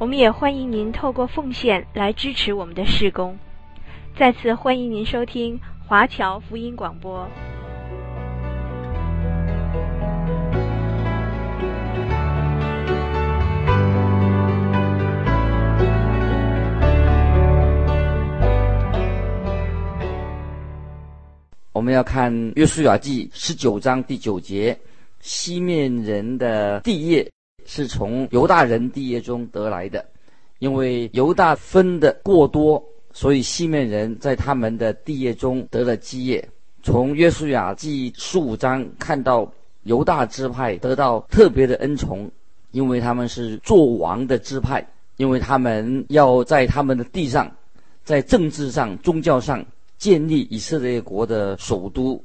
我们也欢迎您透过奉献来支持我们的事工。再次欢迎您收听华侨福音广播。我们要看《约书亚记》十九章第九节，西面人的地业是从犹大人地业中得来的，因为犹大分的过多。所以西面人在他们的地业中得了基业。从约书亚记十五章看到犹大支派得到特别的恩宠，因为他们是作王的支派，因为他们要在他们的地上，在政治上、宗教上建立以色列国的首都。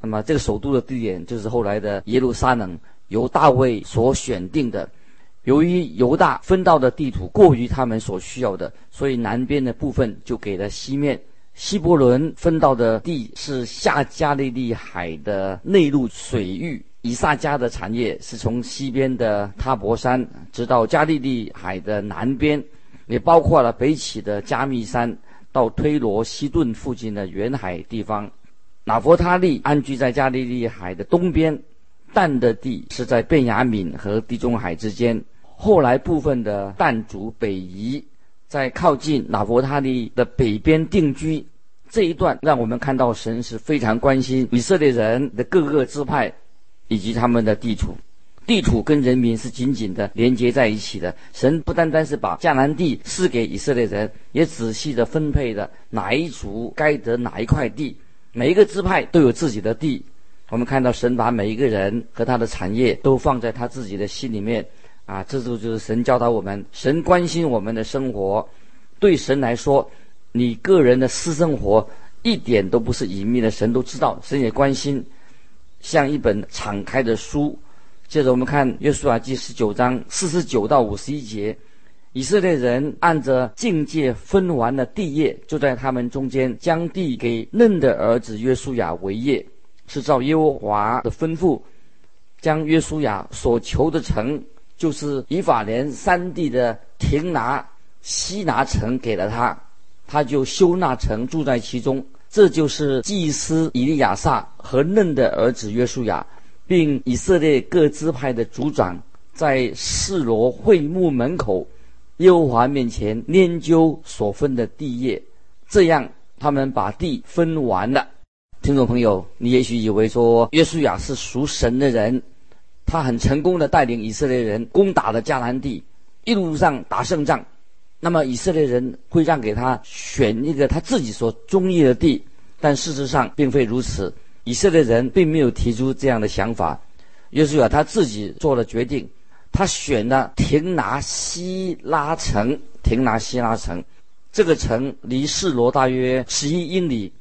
那么这个首都的地点就是后来的耶路撒冷，由大卫所选定的。由于犹大分到的地图过于他们所需要的，所以南边的部分就给了西面。西伯伦分到的地是下加利利海的内陆水域。以萨迦的产业是从西边的他泊山直到加利利海的南边，也包括了北起的加密山到推罗西顿附近的沿海地方。拿弗他利安居在加利利海的东边，但的地是在便雅悯和地中海之间。后来部分的但族北移，在靠近拿伯他利的北边定居。这一段让我们看到神是非常关心以色列人的各个支派以及他们的地土。地土跟人民是紧紧的连接在一起的。神不单单是把迦南地赐给以色列人，也仔细的分配的哪一族该得哪一块地。每一个支派都有自己的地。我们看到神把每一个人和他的产业都放在他自己的心里面。啊，这就就是神教导我们，神关心我们的生活。对神来说，你个人的私生活一点都不是隐秘的，神都知道，神也关心。像一本敞开的书。接着我们看约书亚记十九章四十九到五十一节，以色列人按着境界分完了地业，就在他们中间将地给嫩的儿子约书亚为业，是照耶和华的吩咐，将约书亚所求的城。就是以法莲三地的亭拿西拿城给了他，他就修那城住在其中。这就是祭司以利亚撒和嫩的儿子约书亚，并以色列各支派的族长，在示罗会幕门口耶和华面前拈阄所分的地业。这样，他们把地分完了。听众朋友，你也许以为说约书亚是属神的人。他很成功的带领以色列人攻打了迦南地，一路上打胜仗。那么以色列人会让给他选一个他自己所中意的地，但事实上并非如此。以色列人并没有提出这样的想法。约书亚他自己做了决定，他选了亭拿西拉城。亭拿西拉城这个城离示罗大约十一英里，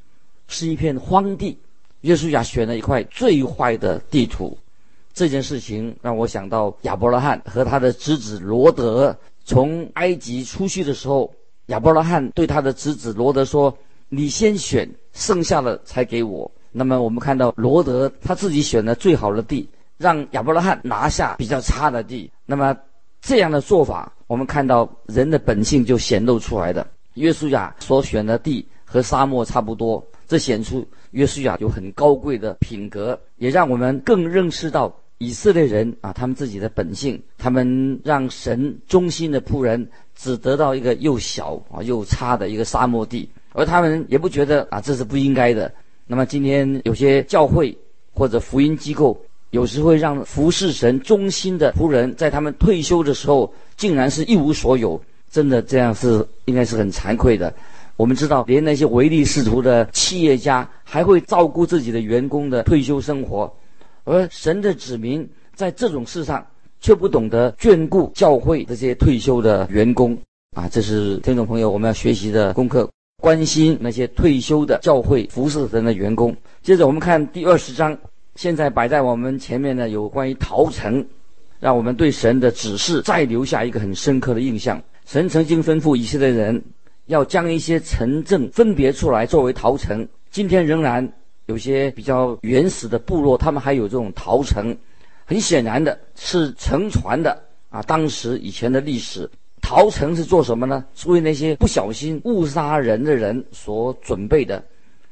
是一片荒地。约书亚选了一块最坏的地图。这件事情让我想到亚伯拉罕和他的侄子罗德从埃及出去的时候，亚伯拉罕对他的侄子罗德说：“你先选，剩下的才给我。”那么我们看到罗德他自己选了最好的地，让亚伯拉罕拿下比较差的地。那么这样的做法，我们看到人的本性就显露出来的。约书亚所选的地和沙漠差不多，这显出约书亚有很高贵的品格，也让我们更认识到。以色列人啊，他们自己的本性，他们让神忠心的仆人只得到一个又小啊又差的一个沙漠地，而他们也不觉得啊这是不应该的。那么今天有些教会或者福音机构，有时会让服侍神忠心的仆人在他们退休的时候，竟然是一无所有。真的这样是应该是很惭愧的。我们知道，连那些唯利是图的企业家，还会照顾自己的员工的退休生活。而神的子民在这种事上却不懂得眷顾教会这些退休的员工，啊，这是听众朋友我们要学习的功课。关心那些退休的教会服侍神的员工。接着我们看第二十章，现在摆在我们前面的，有关于逃城，让我们对神的指示再留下一个很深刻的印象。神曾经吩咐以色列人要将一些城镇分别出来作为逃城。今天仍然有些比较原始的部落，他们还有这种逃城。很显然的是承传的啊，当时以前的历史。逃城是做什么呢？是为那些不小心误杀人的人所准备的。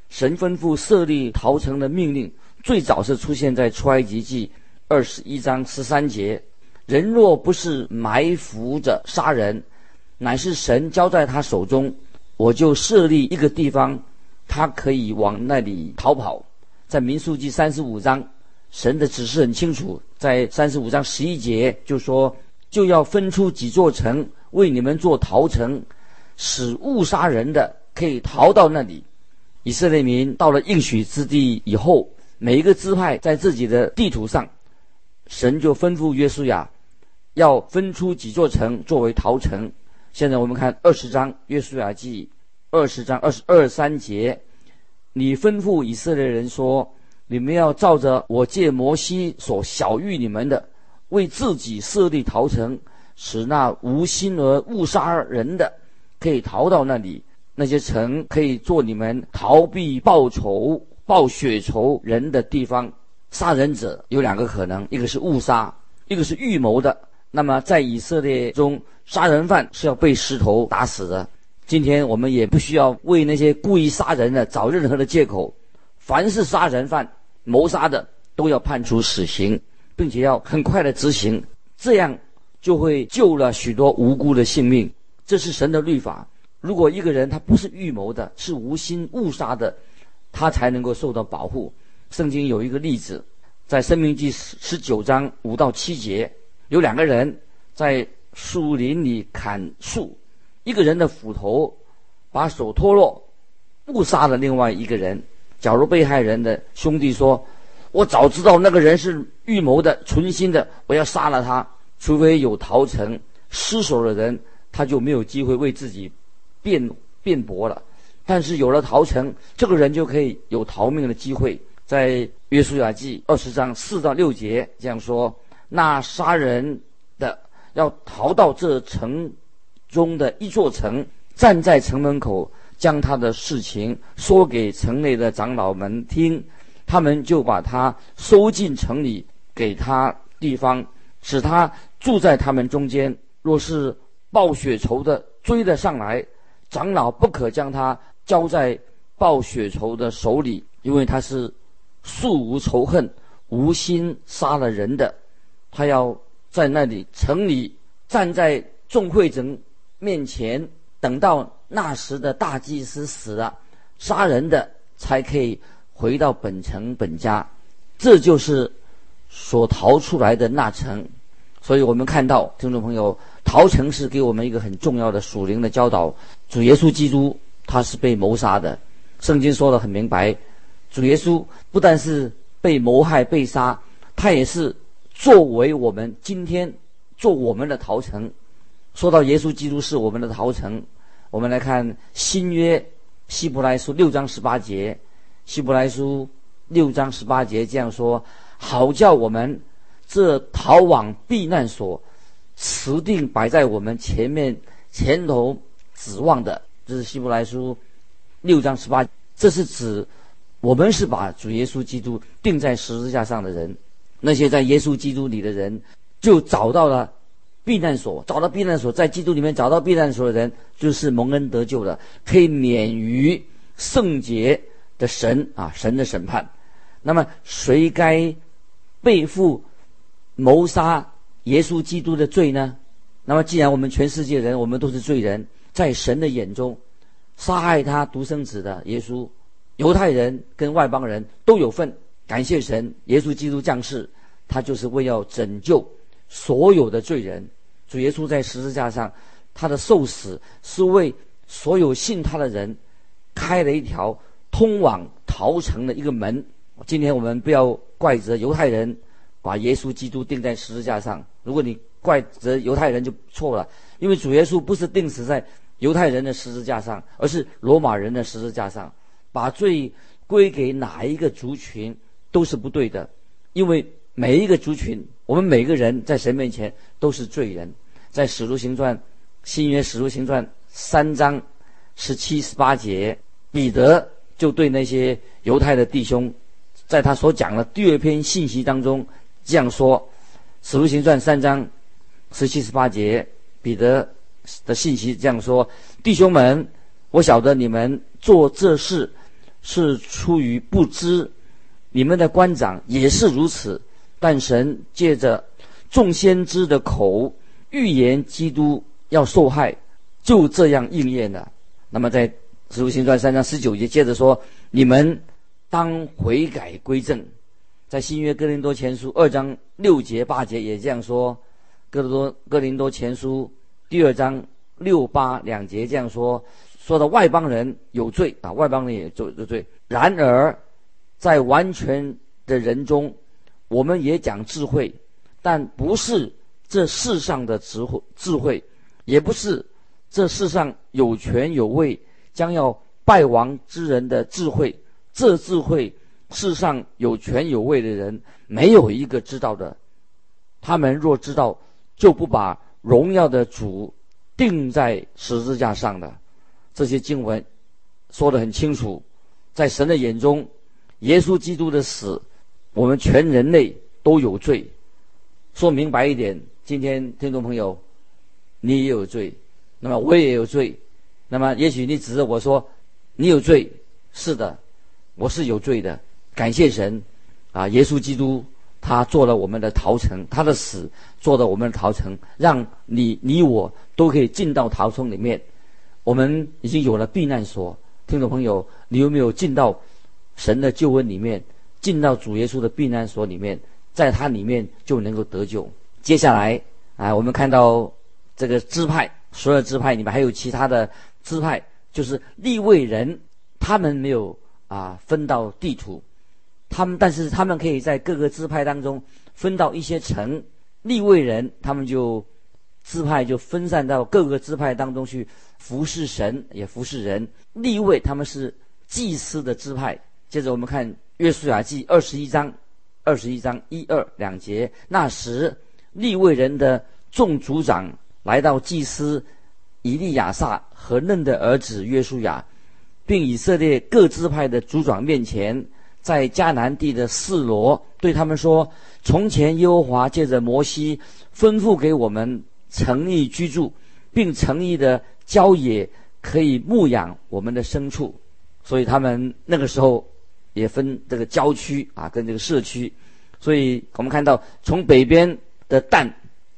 神吩咐设立逃城的命令，最早是出现在出埃及记二十一章十三节：人若不是埋伏着杀人，乃是神交在他手中，我就设立一个地方，他可以往那里逃跑。在民数记三十五章，神的指示很清楚，在三十五章十一节就说，就要分出几座城。为你们做逃城，使误杀人的可以逃到那里。以色列民到了应许之地以后，每一个支派在自己的地图上，神就吩咐约书亚要分出几座城作为逃城。现在我们看二十章约书亚记二十章二十二三节，你吩咐以色列人说：你们要照着我借摩西所晓谕你们的，为自己设立逃城。使那无心而误杀人的可以逃到那里，那些城可以做你们逃避报仇、报血仇人的地方。杀人者有两个可能，一个是误杀，一个是预谋的。那么在以色列中，杀人犯是要被石头打死的。今天我们也不需要为那些故意杀人的找任何的借口，凡是杀人犯、谋杀的都要判处死刑，并且要很快的执行，这样。就会救了许多无辜的性命，这是神的律法。如果一个人他不是预谋的，是无心误杀的，他才能够受到保护。圣经有一个例子，在申命记十九章五到七节，有两个人在树林里砍树，一个人的斧头把手脱落，误杀了另外一个人。假如被害人的兄弟说：“我早知道那个人是预谋的、存心的，我要杀了他。”除非有逃城失手的人，他就没有机会为自己辩辩驳了。但是有了逃城，这个人就可以有逃命的机会。在约书亚记二十章四到六节这样说：那杀人的要逃到这城中的一座城，站在城门口，将他的事情说给城内的长老们听，他们就把他收进城里，给他地方。使他住在他们中间。若是报血仇的追了上来，长老不可将他交在报血仇的手里，因为他是素无仇恨、无心杀了人的。他要在那里城里站在众会众面前，等到那时的大祭司死了，杀人的才可以回到本城本家。这就是。所逃出来的那城，所以我们看到听众朋友，逃城是给我们一个很重要的属灵的教导。主耶稣基督他是被谋杀的，圣经说的很明白，主耶稣不但是被谋害被杀，他也是作为我们今天做我们的逃城。说到耶稣基督是我们的逃城，我们来看新约希伯来书六章十八节，希伯来书六章十八节这样说。好叫我们这逃往避难所，持定摆在我们前面前头指望的，这是希伯来书六章十八。这是指我们是把主耶稣基督钉在十字架上的人，那些在耶稣基督里的人，就找到了避难所，找到避难所，在基督里面找到避难所的人，就是蒙恩得救的，可以免于圣洁的神啊神的审判。那么谁该？背负谋杀耶稣基督的罪呢？那么，既然我们全世界人，我们都是罪人，在神的眼中，杀害他独生子的耶稣，犹太人跟外邦人都有份。感谢神，耶稣基督降世，他就是为要拯救所有的罪人。主耶稣在十字架上，他的受死是为所有信他的人开了一条通往逃城的一个门。今天我们不要怪责犹太人把耶稣基督钉在十字架上。如果你怪责犹太人就错了，因为主耶稣不是钉死在犹太人的十字架上，而是罗马人的十字架上，把罪归给哪一个族群都是不对的，因为每一个族群，我们每个人在神面前都是罪人。在使徒行传新约使徒行传三章十七十八节，彼得就对那些犹太的弟兄，在他所讲的第二篇信息当中这样说：使徒行传三章十七十八节，彼得的信息这样说：弟兄们，我晓得你们做这事是出于不知，你们的官长也是如此。但神借着众先知的口预言基督要受害，就这样应验了。那么在使徒行传三章十九节接着说：你们当悔改归正。在新约哥林多前书二章六节八节也这样说。哥林多哥林多前书第二章六八两节这样说：说的外邦人有罪啊，外邦人也有罪。然而在完全的人中，我们也讲智慧，但不是这世上的智慧，智慧也不是这世上有权有位将要败亡之人的智慧。这智慧，世上有权有位的人没有一个知道的。他们若知道，就不把荣耀的主钉在十字架上的。这些经文说得很清楚，在神的眼中，耶稣基督的死。我们全人类都有罪，说明白一点，今天听众朋友，你也有罪，那么我也有罪，那么也许你指着我说，你有罪，是的，我是有罪的。感谢神，啊，耶稣基督他做了我们的逃城，他的死做了我们的逃城，让你你我都可以进到逃城里面。我们已经有了避难所，听众朋友，你有没有进到神的救恩里面？进到主耶稣的避难所里面，在他里面就能够得救。接下来啊，我们看到这个支派，所有支派里面还有其他的支派，就是立位人，他们没有啊分到地土，他们但是他们可以在各个支派当中分到一些城。立位人他们就支派就分散到各个支派当中去服侍神，也服侍人。立位他们是祭司的支派。接着我们看。约书亚记二十一章，二十一章一二两节。那时，利未人的众族长来到祭司以利亚撒和嫩的儿子约书亚，并以色列各支派的族长面前，在迦南地的示罗对他们说：“从前耶和华借着摩西吩咐给我们诚意居住，并诚意的郊野可以牧养我们的牲畜。”所以他们那个时候。也分这个郊区啊，跟这个社区，所以我们看到从北边的旦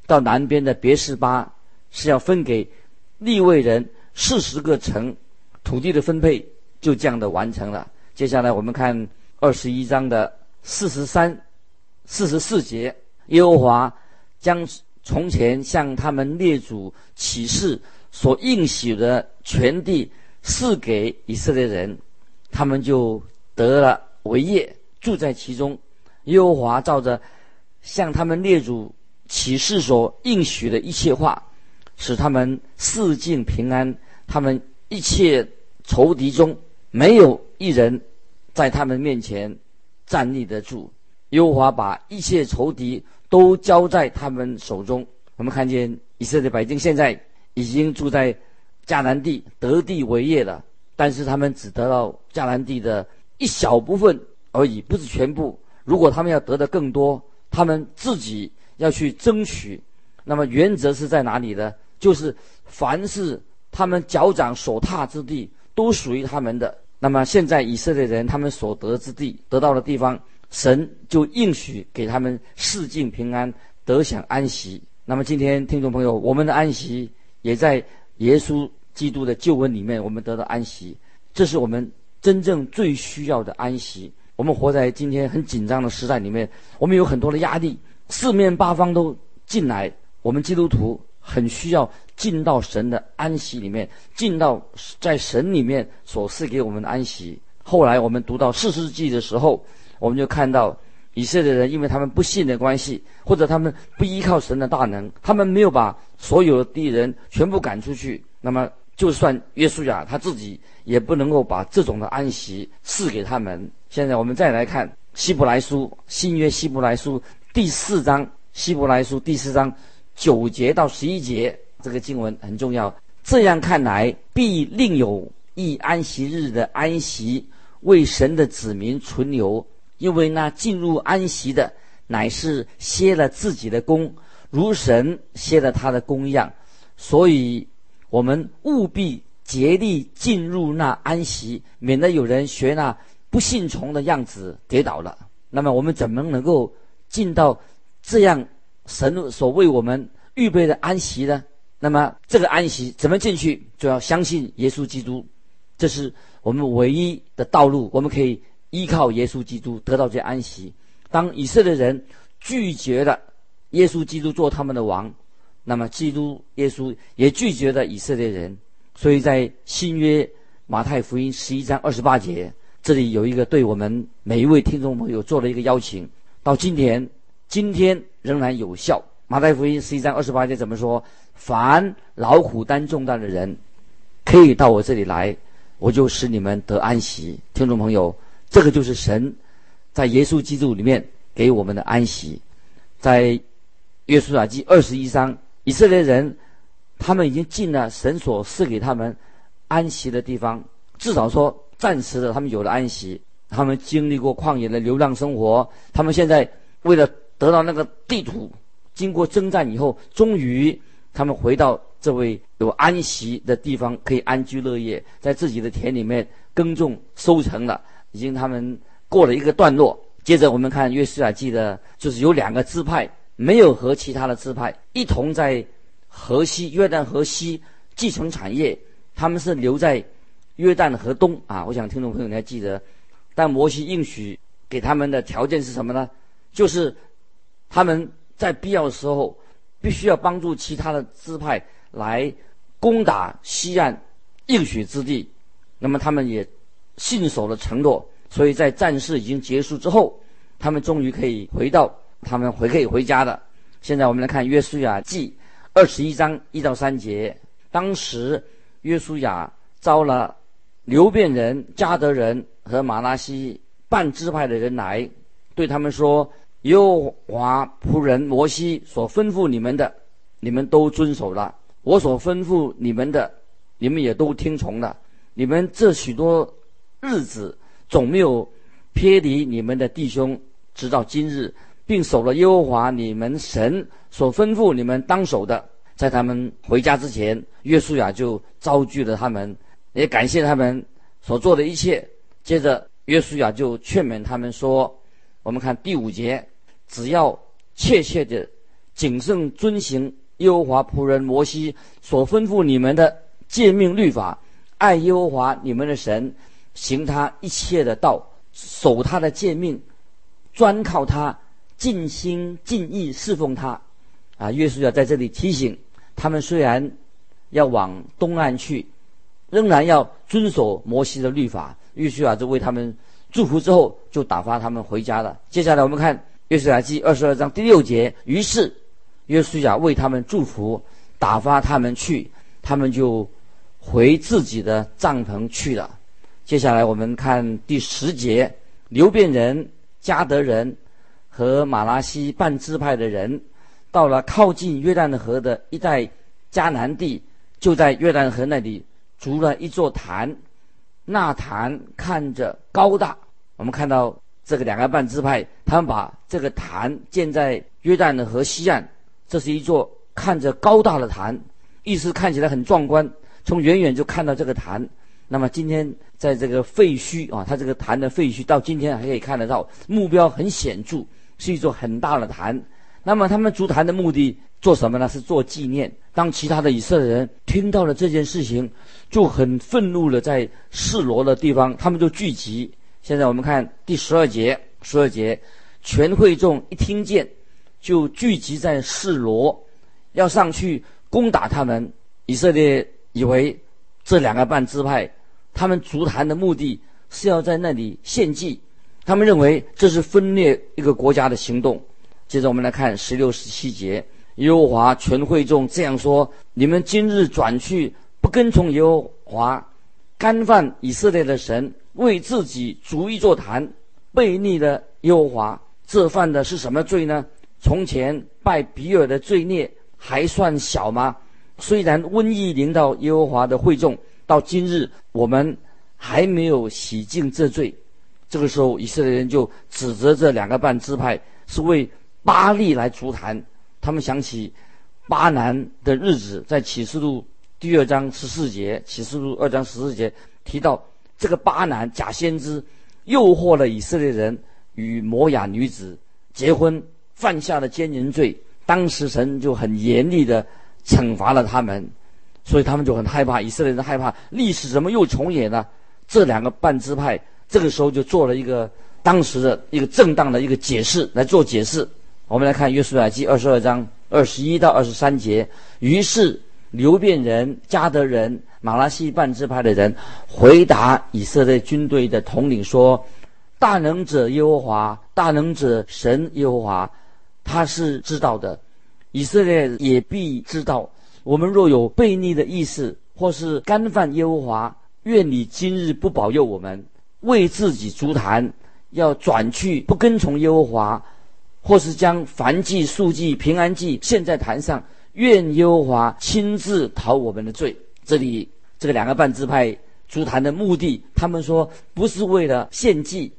到南边的别是巴是要分给利未人四十个城，土地的分配就这样的完成了。接下来我们看二十一章的四十三、四十四节，耶和华将从前向他们列祖起誓所应许的全地赐给以色列人，他们就。得了为业，住在其中。耶和华照着向他们列祖启示所应许的一切话，使他们四境平安。他们一切仇敌中没有一人在他们面前站立得住。耶和华把一切仇敌都交在他们手中。我们看见以色列百姓现在已经住在迦南地，得地为业了，但是他们只得到迦南地的。一小部分而已，不是全部。如果他们要得的更多，他们自己要去争取。那么原则是在哪里呢？就是凡是他们脚掌所踏之地，都属于他们的。那么现在以色列人他们所得之地，得到的地方，神就应许给他们四境平安，得享安息。那么今天听众朋友，我们的安息也在耶稣基督的救恩里面，我们得到安息。这是我们。真正最需要的安息。我们活在今天很紧张的时代里面，我们有很多的压力，四面八方都进来。我们基督徒很需要进到神的安息里面，进到在神里面所赐给我们的安息。后来我们读到四世纪的时候，我们就看到以色列人因为他们不信的关系，或者他们不依靠神的大能，他们没有把所有的敌人全部赶出去。那么，就算约书亚他自己也不能够把这种的安息赐给他们。现在我们再来看希伯来书，新约希伯来书第四章，希伯来书第四章九节到十一节，这个经文很重要。这样看来，必另有一安息日的安息，为神的子民存留。因为那进入安息的，乃是歇了自己的工，如神歇了他的工一样，所以我们务必竭力进入那安息，免得有人学那不信从的样子跌倒了。那么我们怎么能够进到这样神所为我们预备的安息呢？那么这个安息怎么进去？就要相信耶稣基督，这是我们唯一的道路。我们可以。依靠耶稣基督得到这安息。当以色列人拒绝了耶稣基督做他们的王，那么基督耶稣也拒绝了以色列人。所以在新约马太福音十一章二十八节，这里有一个对我们每一位听众朋友做了一个邀请。到今天，今天仍然有效。马太福音十一章二十八节怎么说？凡劳苦担重担的人，可以到我这里来，我就使你们得安息。听众朋友。这个就是神在耶稣基督里面给我们的安息。在约书亚记二十一章，以色列人他们已经进了神所赐给他们安息的地方，至少说暂时的，他们有了安息。他们经历过旷野的流浪生活，他们现在为了得到那个地土，经过征战以后，终于他们回到这位有安息的地方，可以安居乐业，在自己的田里面耕种收成了。已经他们过了一个段落，接着我们看约书亚记的，就是有两个支派没有和其他的支派一同在河西约旦河西继承产业，他们是留在约旦河东啊。我想听众朋友你还记得，但摩西应许给他们的条件是什么呢？就是他们在必要的时候必须要帮助其他的支派来攻打西岸应许之地，那么他们也。信守了承诺，所以在战事已经结束之后，他们终于可以回到他们回可以回家的。现在我们来看《约书亚记》二十一章一到三节。当时约书亚召了流便人、迦得人和玛拿西半支派的人来，对他们说：“耶和华仆人摩西所吩咐你们的，你们都遵守了；我所吩咐你们的，你们也都听从了。你们这许多。”日子总没有偏离你们的弟兄，直到今日，并守了耶和华你们神所吩咐你们当守的。在他们回家之前，约书亚就招聚了他们，也感谢他们所做的一切。接着，约书亚就劝勉他们说：“我们看第五节，只要切切的谨慎遵行耶和华仆人摩西所吩咐你们的诫命律法，爱耶和华你们的神。”行他一切的道，守他的诫命，专靠他，尽心尽意侍奉他。啊，约书亚在这里提醒他们：虽然要往东岸去，仍然要遵守摩西的律法。约书亚就为他们祝福之后，就打发他们回家了。接下来我们看约书亚记二十二章第六节。于是约书亚为他们祝福，打发他们去，他们就回自己的帐篷去了。接下来我们看第十节，流便人、迦得人和马拉西半支派的人，到了靠近约旦河的一带迦南地，就在约旦河那里筑了一座坛。那坛看着高大。我们看到这个两个半支派，他们把这个坛建在约旦的河西岸，这是一座看着高大的坛，意思看起来很壮观。从远远就看到这个坛。那么今天在这个废墟啊，它这个坛的废墟到今天还可以看得到，目标很显著，是一座很大的坛。那么他们筑坛的目的做什么呢？是做纪念。当其他的以色列人听到了这件事情，就很愤怒了，在示罗的地方，他们就聚集。现在我们看第十二节，十二节，全会众一听见，就聚集在示罗，要上去攻打他们。以色列以为这两个半支派。他们筑坛的目的是要在那里献祭，他们认为这是分裂一个国家的行动。接着我们来看十六、十七节，耶和华全会众这样说：你们今日转去不跟从耶和华，干犯以色列的神，为自己逐一座坛，悖逆了耶和华，这犯的是什么罪呢？从前拜比尔的罪孽还算小吗？虽然瘟疫临到耶和华的会众，到今日我们还没有洗净这罪。这个时候，以色列人就指责这两个半支派是为巴力来足坛。他们想起巴南的日子，在启示录第二章十四节，启示录二章十四节提到这个巴南假先知诱惑了以色列人与摩亚女子结婚，犯下了奸淫罪。当时神就很严厉的。惩罚了他们，所以他们就很害怕。以色列人害怕历史怎么又重演呢？这两个半支派这个时候就做了一个当时的一个正当的一个解释来做解释。我们来看约书亚记二十二章二十一到二十三节。于是流便人、迦得人、马拉西半支派的人回答以色列军队的统领说：“大能者耶和华，大能者神耶和华，他是知道的。”以色列也必知道，我们若有悖逆的意思，或是干犯耶和华，愿你今日不保佑我们，为自己筑坛，要转去不跟从耶和华，或是将燔祭、素祭、平安祭献在坛上，愿耶和华亲自讨我们的罪。这里这个两个半支派筑坛的目的，他们说不是为了献祭，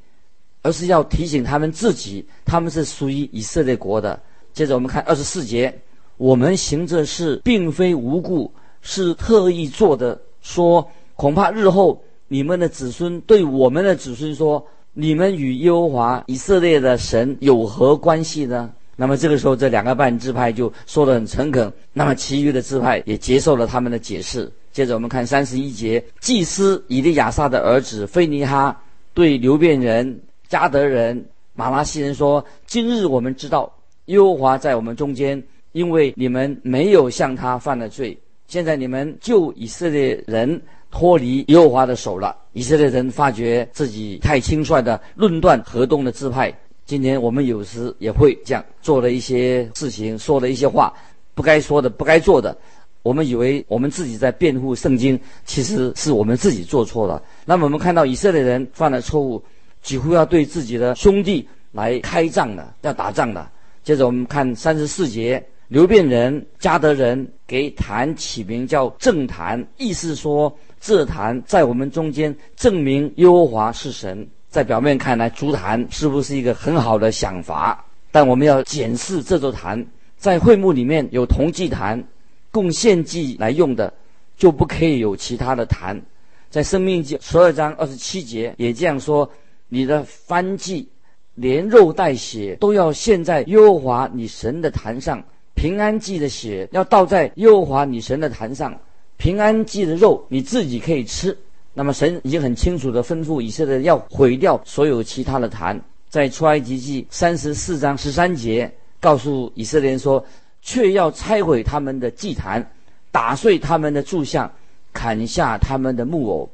而是要提醒他们自己，他们是属于以色列国的。接着我们看二十四节，我们行这事并非无故，是特意做的。说恐怕日后你们的子孙对我们的子孙说：你们与耶和华以色列的神有何关系呢？那么这个时候，这两个半支派就说得很诚恳。那么其余的支派也接受了他们的解释。接着我们看三十一节，祭司以利亚撒的儿子非尼哈对流便人、加得人、玛拉西人说：今日我们知道。耶和华在我们中间，因为你们没有向他犯了罪。现在你们救以色列人脱离耶和华的手了。以色列人发觉自己太轻率的论断河东的支派。今天我们有时也会这样做了一些事情，说了一些话，不该说的，不该做的。我们以为我们自己在辩护圣经，其实是我们自己做错了。那么我们看到以色列人犯了错误，几乎要对自己的兄弟来开仗了，要打仗了。接着我们看三十四节，流变人、迦得人给坛起名叫正坛，意思说这坛在我们中间证明耶和华是神。在表面看来，筑坛是不是一个很好的想法？但我们要检视这座坛，在会幕里面有铜祭坛，供献祭来用的，就不可以有其他的坛。在生命记十二章二十七节也这样说：你的燔祭。连肉带血都要献在耶和华你神的坛上，平安祭的血要倒在耶和华你神的坛上，平安祭的肉你自己可以吃。那么神已经很清楚地吩咐以色列要毁掉所有其他的坛，在出埃及记三十四章十三节告诉以色列人说，却要拆毁他们的祭坛，打碎他们的柱像，砍下他们的木偶。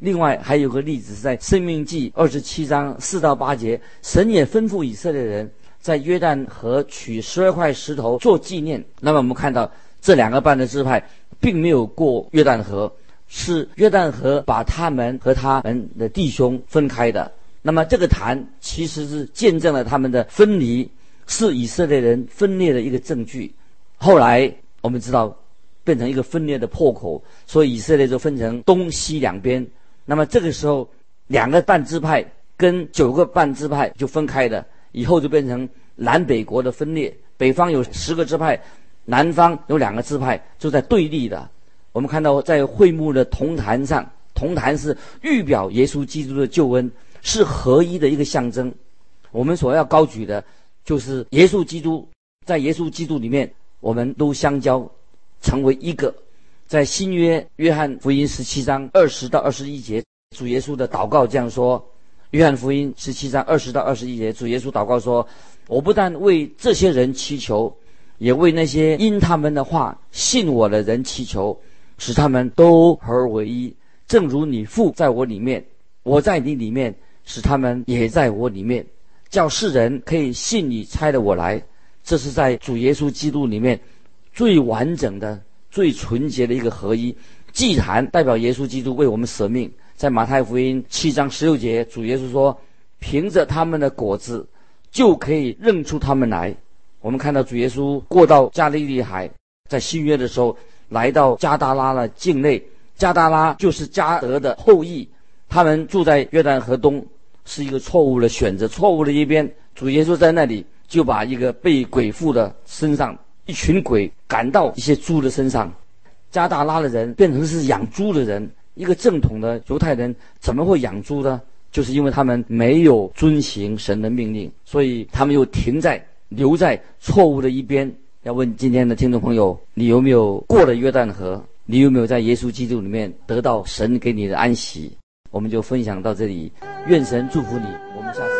另外还有个例子是在《生命记》二十七章四到八节，神也吩咐以色列人在约旦河取十二块石头做纪念。那么我们看到这两个半的支派并没有过约旦河，是约旦河把他们和他们的弟兄分开的。那么这个坛其实是见证了他们的分离，是以色列人分裂的一个证据。后来我们知道变成一个分裂的破口，所以以色列就分成东西两边。那么这个时候，两个半支派跟九个半支派就分开了，以后就变成南北国的分裂。北方有十个支派，南方有两个支派，就在对立的。我们看到在会幕的铜坛上，铜坛是预表耶稣基督的救恩，是合一的一个象征。我们所要高举的，就是耶稣基督，在耶稣基督里面，我们都相交，成为一个。在新约约翰福音十七章二十到二十一节，主耶稣的祷告这样说：约翰福音十七章二十到二十一节，主耶稣祷告说：“我不但为这些人祈求，也为那些因他们的话信我的人祈求，使他们都合而为一，正如你父在我里面，我在你里面，使他们也在我里面，叫世人可以信你差了我来。这是在主耶稣基督里面最完整的、最纯洁的一个合一。祭坛代表耶稣基督为我们舍命，在马太福音七章十六节，主耶稣说：“凭着他们的果子，就可以认出他们来。”我们看到主耶稣过到加利利海，在新约的时候，来到加达拉的境内。加达拉就是加得的后裔，他们住在约旦河东，是一个错误的选择，错误的一边。主耶稣在那里就把一个被鬼附的身上一群鬼赶到一些猪的身上。加大拉的人变成是养猪的人，一个正统的犹太人怎么会养猪呢？就是因为他们没有遵行神的命令，所以他们又停在留在错误的一边。要问今天的听众朋友，你有没有过了约旦河？你有没有在耶稣基督里面得到神给你的安息？我们就分享到这里，愿神祝福你。我们下次。